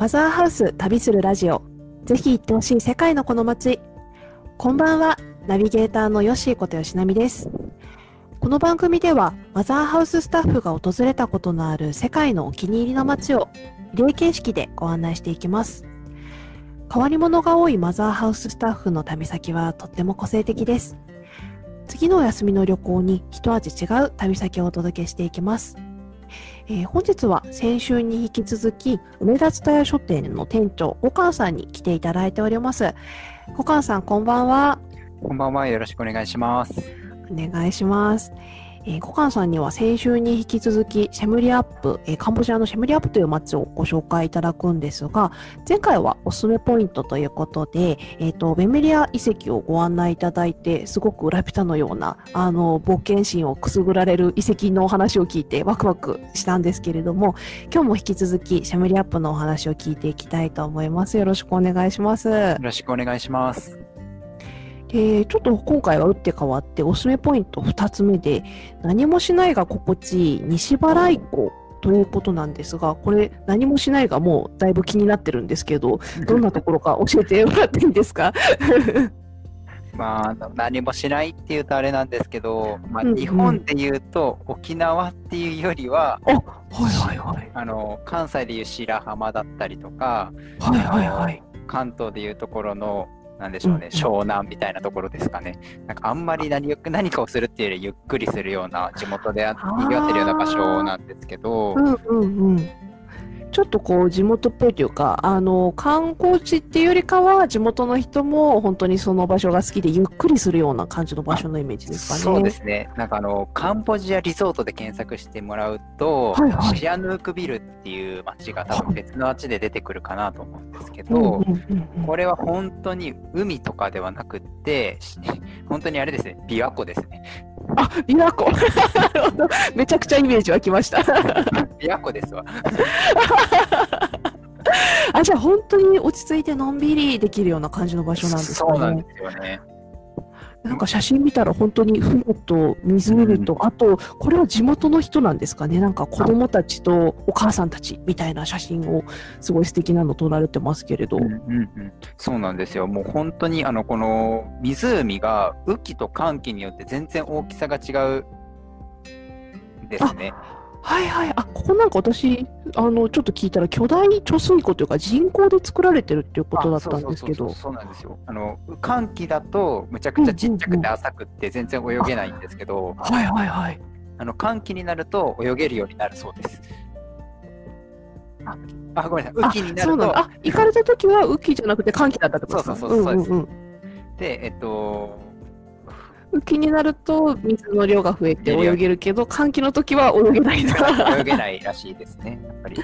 マザーハウス旅するラジオ。ぜひ行ってほしい世界のこの街。こんばんは、ナビゲーターのヨッシーこと吉波です。この番組では、マザーハウススタッフが訪れたことのある世界のお気に入りの街を、リレー形式でご案内していきます。変わり者が多いマザーハウススタッフの旅先はとっても個性的です。次のお休みの旅行に一味違う旅先をお届けしていきます。えー本日は先週に引き続き梅田蔦屋書店の店長五感さんに来ていただいております五感さんこんばんはこんばんは。よろしくお願いします。お願いしますえー、五感さんには先週に引き続きシェムリアップ、えーカンボジアのシェムリアップという街をご紹介いただくんですが前回はおすすめポイントということで、えー、とベメリア遺跡をご案内いただいてすごくラピュタのようなあの冒険心をくすぐられる遺跡のお話を聞いてワクワクしたんですけれども今日も引き続きシェムリアップのお話を聞いていきたいと思いますよろしくお願いしますよろしくお願いします。でちょっと今回は打って変わっておすすめポイント2つ目で何もしないが心地いい西原湖ということなんですがこれ何もしないがもうだいぶ気になってるんですけど どんなところか教えてもらっていいですか？まあ何もしないっていうとあれなんですけど、まあ、日本で言うと沖縄っていうよりは、あはいはいはい。あの関西でいう白浜だったりとか、はいはいはい。関東でいうところの、なんでしょうね、うん湘南みたいなところですかね。なんかあんまり何何かをするっていうよりゆっくりするような地元であにぎわってるような場所なんですけど、うんうんうんちょっとこう地元っぽいというかあの観光地っていうよりかは地元の人も本当にその場所が好きでゆっくりするような感じの場所のイメージですかね。そうですね。なんかあの、カンボジアリゾートで検索してもらうと、はいはいシアヌークビルっていう街が多分別の街で出てくるかなと思うんですけど、これは本当に海とかではなくって、し 本当にあれですね、琵琶湖ですね。あ、琵琶湖。めちゃくちゃイメージ湧きました。琵琶湖ですわ。あ、じゃあ本当に落ち着いてのんびりできるような感じの場所なんですかね。そうなんですよね。なんか写真見たら本当に船と湖と、あと、これは地元の人なんですかね？なんか子供たちとお母さんたちみたいな写真をすごい素敵なの撮られてますけれど。うんうんうん、そうなんですよ。もう本当にあのこの湖が雨季と乾季によって全然大きさが違うですね。はいはい。あ、ここなんか私、あの、ちょっと聞いたら巨大貯水湖というか人工で作られてるっていうことだったんですけどあそうなんですよ。あの寒気だとむちゃくちゃちっちゃくて浅くって全然泳げないんですけど、はいはいはい。あの寒気になると泳げるようになるそうです。あ、あごめんなさい。雨季になるとそうなんだ。あ、行かれた時は雨季じゃなくて寒気だったってことですか？そうそうそうそううんうんうんでえっと雨季になると水の量が増えて泳げるけど、寒気の時は泳げないんだ。泳げないらしいですね。やっぱり。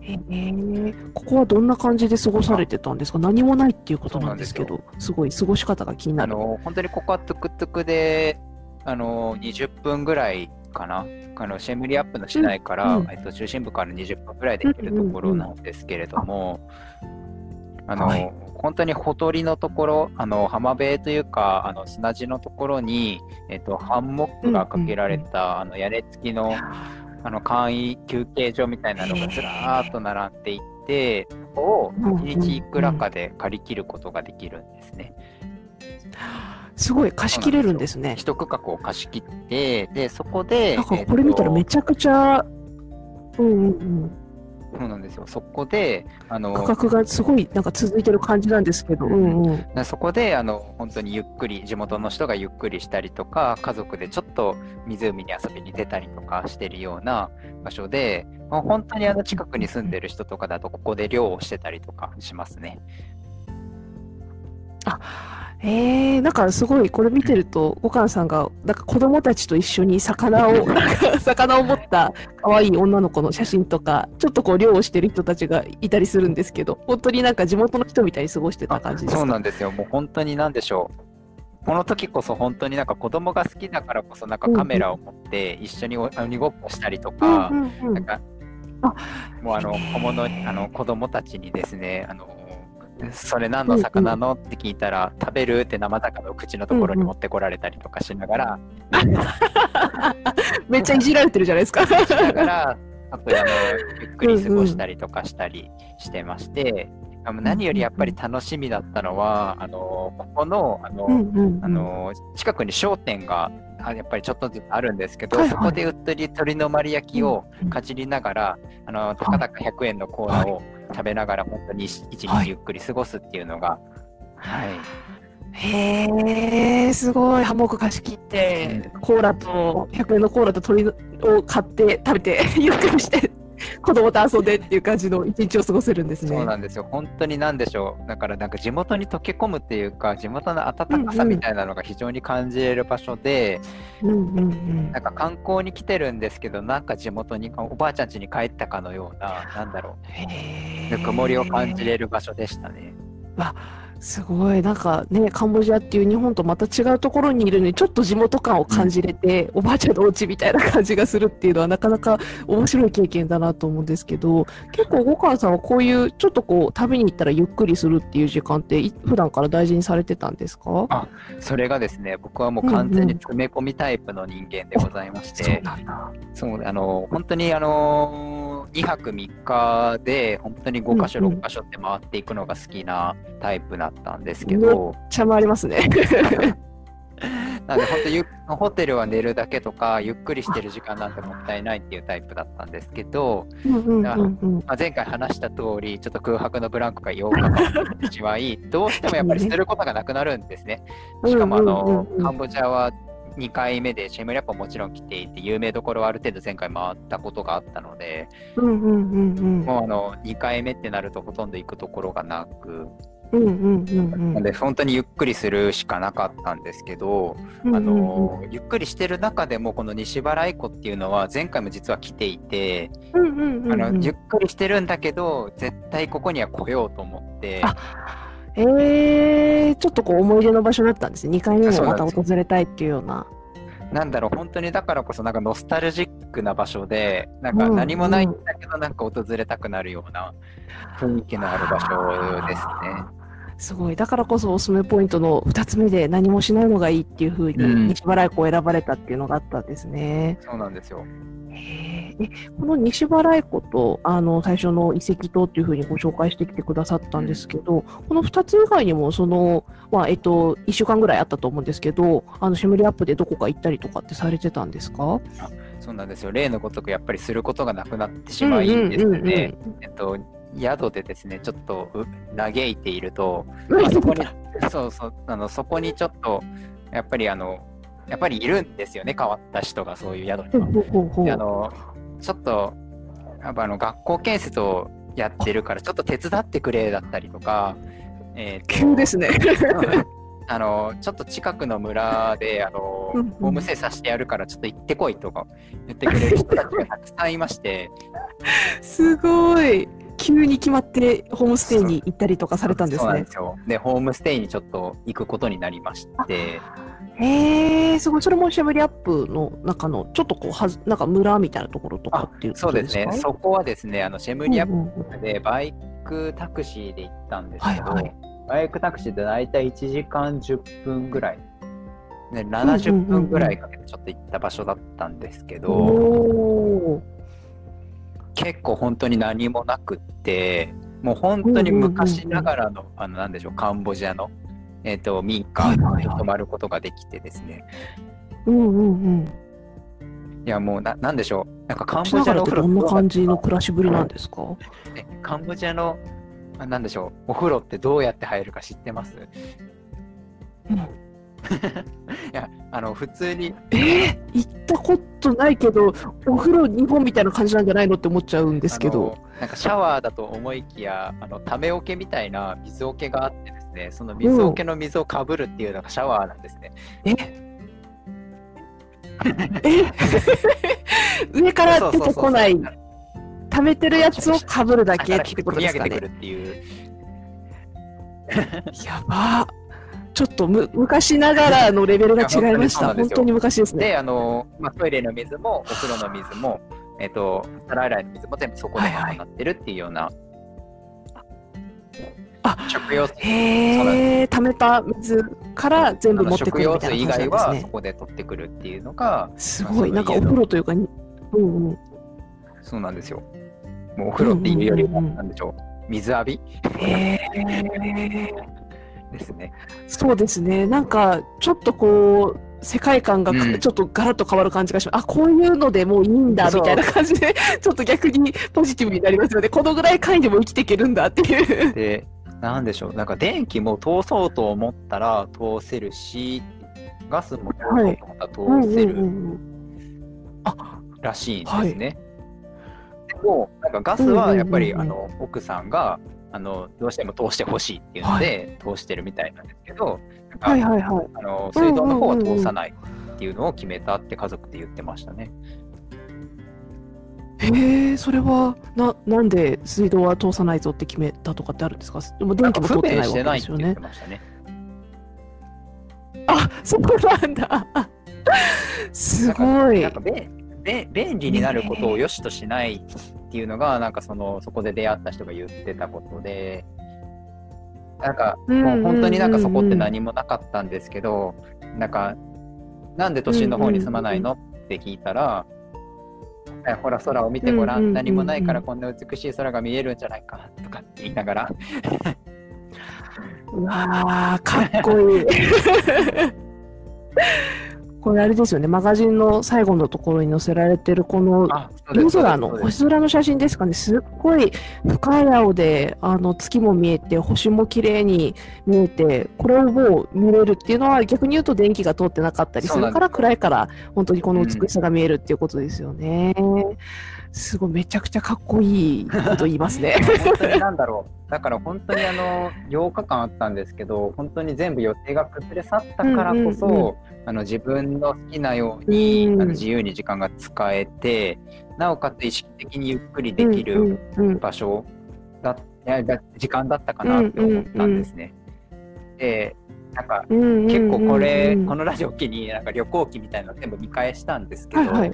へえここはどんな感じで過ごされてたんですか？何もないっていうことなんですけど、すごい過ごし方が気になる。あの本当にここはトゥクトゥクであの20分ぐらいかな？あのシェムリアップの市内から、うんうんえっと、中心部から20分ぐらいで行けるところなんですけれども、あの、はい。本当にほとりのところ、あの浜辺というかあの砂地のところに、えっと、ハンモックがかけられた、あの屋根付きのあの簡易休憩所みたいなのがずらーっと並んでいて、そこを1日いくらかで借り切ることができるんですね。すごい貸し切れるんですね。一区画を貸し切って、で、そこで、なんかこれ見たらめゃ、ちゃくちゃ、うんうんうん、そうなんですよ。そこで、あの、区画がすごいなんか続いてる感じなんですけど、うんうん、でそこで、あの、本当にゆっくり、地元の人がゆっくりしたりとか、家族でちょっと湖に遊びに出たりとかしてるような場所で、まあ本当にあの近くに住んでる人とかだと、ここで漁をしてたりとかしますね。えー、なんかすごいこれ見てると、お母さんがなんか子供たちと一緒に魚をなんか 魚を持った可愛い女の子の写真とか、ちょっとこう漁をしてる人たちがいたりするんですけど、本当になんか地元の人みたいに過ごしてた感じですか？そうなんですよ。もう本当になんでしょう。この時こそ本当になんか子供が好きだからこそなんかカメラを持って一緒にお鬼ごっこしたりとか、うんうんうんなんかあもうあの小物あの子供たちにですねあのそれ何の魚のって聞いたら食べるって生魚を口のところに持ってこられたりとかしながら、めっちゃいじられてるじゃないですか。しながらちょっとあのゆっくり過ごしたりとかしたりしてまして、あの何よりやっぱり楽しみだったのは、あのここのあの、うんうんうん。あの近くに商店があやっぱりちょっとずつあるんですけど、はいはい。そこで売ってる鶏の丸焼きをうんかじりながら、あのたかだか100円のコーラを食べながら、本当に一はい。日ゆっくり過ごすっていうのが、はい、へえ、すごい。ハンモック貸し切って、コーラと、100円のコーラと鶏を買って食べて、ゆっくりして、子供と遊んでっていう感じの一日を過ごせるんですね。そうなんですよ。本当に何でしょう。だからなんか地元に溶け込むっていうか、地元の温かさみたいなのが非常に感じれる場所で、うんうんうんなんか観光に来てるんですけど、なんか地元におばあちゃん家に帰ったかのような、なんだろう、ぬくもりを感じれる場所でしたね。すごい。なんかねカンボジアっていう日本とまた違うところにいるのにちょっと地元感を感じれて、おばあちゃんのお家みたいな感じがするっていうのはなかなか面白い経験だなと思うんですけど結構五川さんはこういうちょっとこう旅に行ったらゆっくりするっていう時間ってい普段から大事にされてたんですか？あそれがですね、僕はもう完全に詰め込みタイプの人間でございまして、そうなんだ。そうあの本当にあの2泊3日で本当に5箇所、うんうん。6箇所って回っていくのが好きなタイプだったんですけど、茶もありますね。なんで本当ゆホテルは寝るだけとかゆっくりしてる時間なんてもったいないっていうタイプだったんですけど、前回話した通りちょっと空白のブランクが8日間あってしまいどうしてもやっぱりすることがなくなるんですね。しかもあの、カンボジアは2回目でシェムリャップももちろん来ていて有名どころはある程度前回回ったことがあったのでうんうんうんうんもうあの2回目ってなるとほとんど行くところがなく、うんうんうんなんで本当にゆっくりするしかなかったんですけど、うんあのゆっくりしてる中でもこの西原湖っていうのは前回も実は来ていて、うんうんうんうん。あのゆっくりしてるんだけど絶対ここには来ようと思って。あえー、ちょっとこう思い出の場所だったんですね。2回目もまた訪れたいっていうような。なんだろう本当にだからこそなんかノスタルジックな場所でなんか何もないんだけどなんか訪れたくなるような雰囲気のある場所ですね。すごい。だからこそおすすめポイントの2つ目で何もしないのがいいっていうふうにうん西原湖を選ばれたっていうのがあったんですね。そうなんですよ。えこの西原湖とあの最初の遺跡島っていうふうにご紹介してきてくださったんですけど、この2つ以外にもその、まあえっと、1週間ぐらいあったと思うんですけどあのシェムリアップでどこか行ったりとかってされてたんですか？そうなんですよ。例のごとくやっぱりすることがなくなってしまいですね。えっと宿でですねちょっとう嘆いていると、まあそこにそうそうあのそこにちょっとやっぱりあのやっぱりいるんですよね変わった人がそういう宿には。あのちょっとやっぱあの学校建設をやってるからちょっと手伝ってくれだったりとか、えーと急ですね。あのちょっと近くの村であのホームステイさせてやるからちょっと行ってこいとか言ってくれる人たちがたくさんいまして すごい。急に決まってホームステイに行ったりとかされたんですね。で。すよ。でホームステイにちょっと行くことになりまして。へえ、すごい。それもシェムリアップの中のちょっとこうはずなんか村みたいなところとかっていうそうです。ね。そこはですねあのシェムリアッうんうんうん。プでバイクタクシーで行ったんですけど、はいはい。バイクタクシーで大体1時間10分ぐらい、ね、70分ぐらいかけてちょっと行った場所だったんですけど、お結構本当に何もなくってもう本当に昔ながらの,、あのなんでしょうカンボジアの、えー、と民家に泊まることができてですね、ーうんうんうん。いやもうななんでしょう。なんかカンボジアのお風呂どんな感じの暮らしぶりなんですか？えカンボジアのあなんでしょうお風呂ってどうやって入るか知ってます？うんいやあの普通に。えー、行ったことないけど、お風呂日本みたいな感じなんじゃないのって思っちゃうんですけど。なんかシャワーだと思いきやあのため桶みたいな水桶があってですねその水桶の水をかぶるっていうのがシャワーなんですね。え？え？上から出てこない。溜めてるやつをかぶるだけってことですかね。やばちょっとむ昔ながらのレベルが違いました。本当に昔ですね。であの、まあ、トイレの水もお風呂の水も、えっと皿洗いの水も全部そこではいはい賄ってるっていうような。あ食用水へえ、溜めた水から全部持ってく食るみたいな感じなんですね外はそ。こで取ってくるっていうのがすごい、なんかお風呂というか、うんうん。そうなんですよ。もうお風呂っていうよりも、なんでしょう、水浴びへえ。ですね。そうですね。なんか、ちょっとこう、世界観がかうんちょっとガラッと変わる感じがします。あ、こういうのでもういいんだ、みたいな感じで、ちょっと逆にポジティブになりますよね。このぐらい簡易でも生きていけるんだっていう。で、なんでしょう、なんか電気も通そうと思ったら通せるし、ガスも通そうと思ったら通せるらしいんですね。でも、なんかガスはやっぱり、うんうんうんあの奥さんがあのどうしても通してほしいっていうので、通してるみたいなんですけど、はいはいはい。あの水道の方は通さないっていうのを決めたって家族で言ってましたね。へえ、それは、な、なんで水道は通さないぞって決めたとかってあるんですか？でも電気も通不ってないわけですよね。あ、そうなんだ。すごいなん。か便利になることを良しとしないっていうのが、なんかそのそこで出会った人が言ってたことで、なんかもう本当になんかそこって何もなかったんですけど、なんか、なんで都心の方に住まないのって聞いたら、えほら空を見てごらん、何もないからこんな美しい空が見えるんじゃないかとかって言いながら、うわー、かっこいい。これあれですよね、マガジンの最後のところに載せられてるこの夜空の星空の写真ですかね、すっごい深い青であの月も見えて、星も綺麗に見えて、これをもう見れるっていうのは逆に言うと電気が通ってなかったりするから暗いから本当にこの美しさが見えるっていうことですよね。すごいめちゃくちゃかっこいいこと言いますね。本当になんだろう。だから本当にあの8日間あったんですけど、本当に全部予定が崩れ去ったからこそ、うんうんうんあの自分の好きなように、うんあの自由に時間が使えて、なおかつ意識的にゆっくりできるうんうんうん時間だったかなと思ったんですね。で、なんかうんうんうんうん結構これ、うんこのラジオを機になんか旅行記みたいなの全部見返したんですけど、はいはい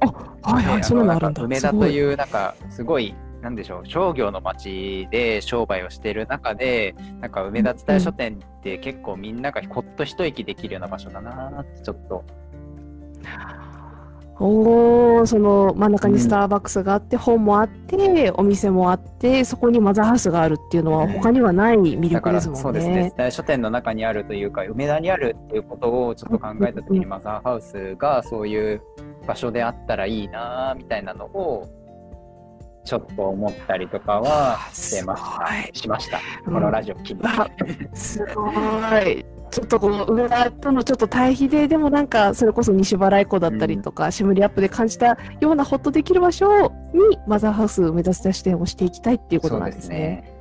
あ、はいはい、でそんなのあるんだ。梅田とい。うなんかすごいなんでしょう商業の街で商売をしている中でなんか梅田伝え書店って結構みんながほっと一息できるような場所だなーってちょっと。おーその真ん中にスターバックスがあって、本もあってお店もあってそこにマザーハウスがあるっていうのはうん。他にはない魅だから力ですもんね。そうですね。書店の中にあるというか梅田にあるっていうことをちょっと考えた時うんにマザーハウスがそういう場所であったらいいなーみたいなのをちょっと思ったりとかはしてましたしましたこのラジオを機に。あすごい。ちょっとこの梅田とのちょっと対比で、でもなんかそれこそ西原湖だったりとか、シムリアップで感じたようなホッとできる場所にマザーハウスを目指した視点をしていきたいっていうことなんですね。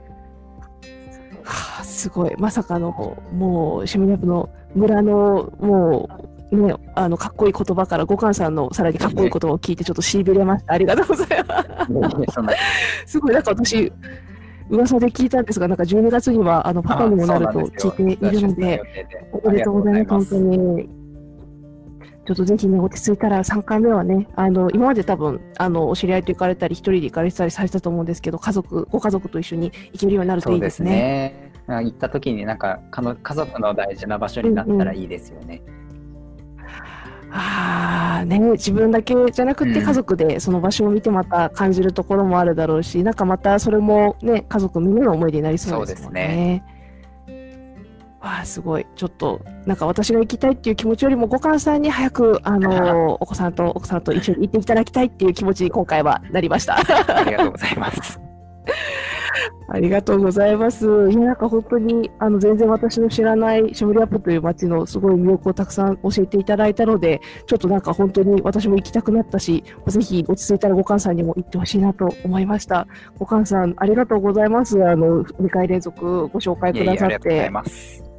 はあ、すごい。まさかの、もう、シムリアップの村の、もう、ね、あの、かっこいい言葉から、五感さんのさらにかっこいい言葉を聞いて、ちょっとしびれました。ありがとうございます。すごい、なんか私、噂で聞いたんですが、なんか12月には、あの、パパにもなると聞いているので、おめでとうございます、本当に。ちょっとぜひね、落ち着いたら3回目はね、あの、今まで多分、あの、お知り合いと行かれたり、一人で行かれてたりされたと思うんですけど、家族、ご家族と一緒に行けるようになるといういですすね。行った時になんかかの家族の大事な場所になったらいいですよね。ああね、自分だけじゃなくてうん家族でその場所を見てまた感じるところもあるだろうし、なんかまたそれもね、家族みんなの思い出になりそうですね。わあ、すごい。ちょっと、なんか私が行きたいっていう気持ちよりも、五感さんに早く、あの、お子さんと奥さんと一緒に行っていただきたいっていう気持ちに今回はなりました。ありがとうございます。ありがとうございます。いや、なんか本当に、あの、全然私の知らないシムリアップという街のすごい魅力をたくさん教えていただいたので、ちょっとなんか本当に私も行きたくなったし、ぜひ落ち着いたら五感さんにも行ってほしいなと思いました。五感さん、ありがとうございます。あの、2回連続ご紹介くださってありがとうござい。ます。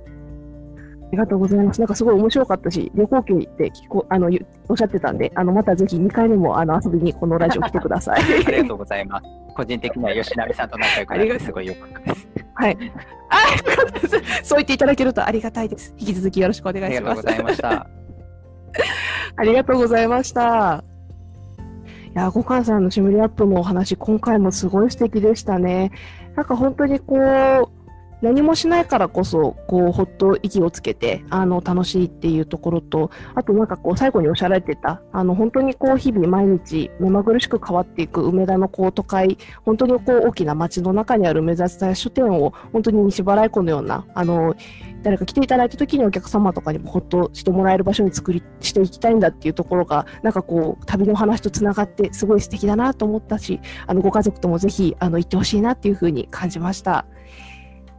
りがとうございます。なんかすごい面白かったし、旅行記って聞こあのゆおっしゃってたんで、あのまたぜひ2回目もあの遊びにこのラジオ来てください。ありがとうございます。個人的には吉成さんと仲良くなってすごい良かったです。はい。あ、よかったです。そう言っていただけるとありがたいです。引き続きよろしくお願ありいします。がとうございました。ありがとうございました。いや、ごかんさんのシムリアップのお話、今回もすごい素敵でしたね。なんか本当にこう、何もしないからこそ、こう、ほっと息をつけて、あの、楽しいっていうところと、あとなんかこう、最後におっしゃられてた、あの、本当にこう、日々毎日目まぐるしく変わっていく梅田のこう、都会、本当にこう、大きな街の中にある目指した書店を、本当に西原湖のような、あの、誰か来ていただいた時にお客様とかにもほっとしてもらえる場所に作りしていきたいんだっていうところがなんかこう旅の話とつながってすごい素敵だなと思ったしあのご家族ともぜひあの行ってほしいなっていうふうに感じました。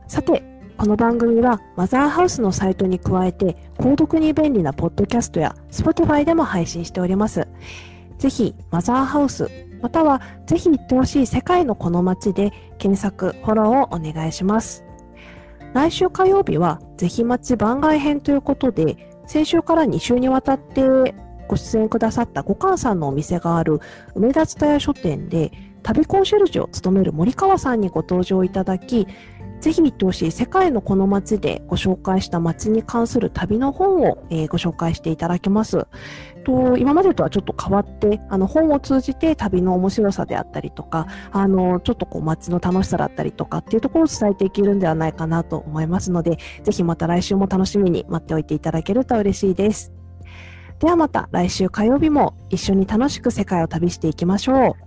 さてこの番組はマザーハウスのサイトに加えて購読に便利なポッドキャストや Spotify でも配信しております。ぜひマザーハウスまたはぜひ行ってほしい世界のこの街で検索フォローをお願いします。来週火曜日はぜひ待ち番外編ということで、先週から2週にわたってご出演くださった五感さんのお店がある梅田蔦屋書店で旅コンシェルジュを務める森川さんにご登場いただき、ぜひ見てほしい世界のこの街でご紹介した街に関する旅の本を、えー、ご紹介していただきます。と今までとはちょっと変わってあの本を通じて旅の面白さであったりとかあのちょっとこう街の楽しさだったりとかっていうところを伝えていけるんではないかなと思いますのでぜひまた来週も楽しみに待っておいていただけると嬉しいです。ではまた来週火曜日も一緒に楽しく世界を旅していきましょう。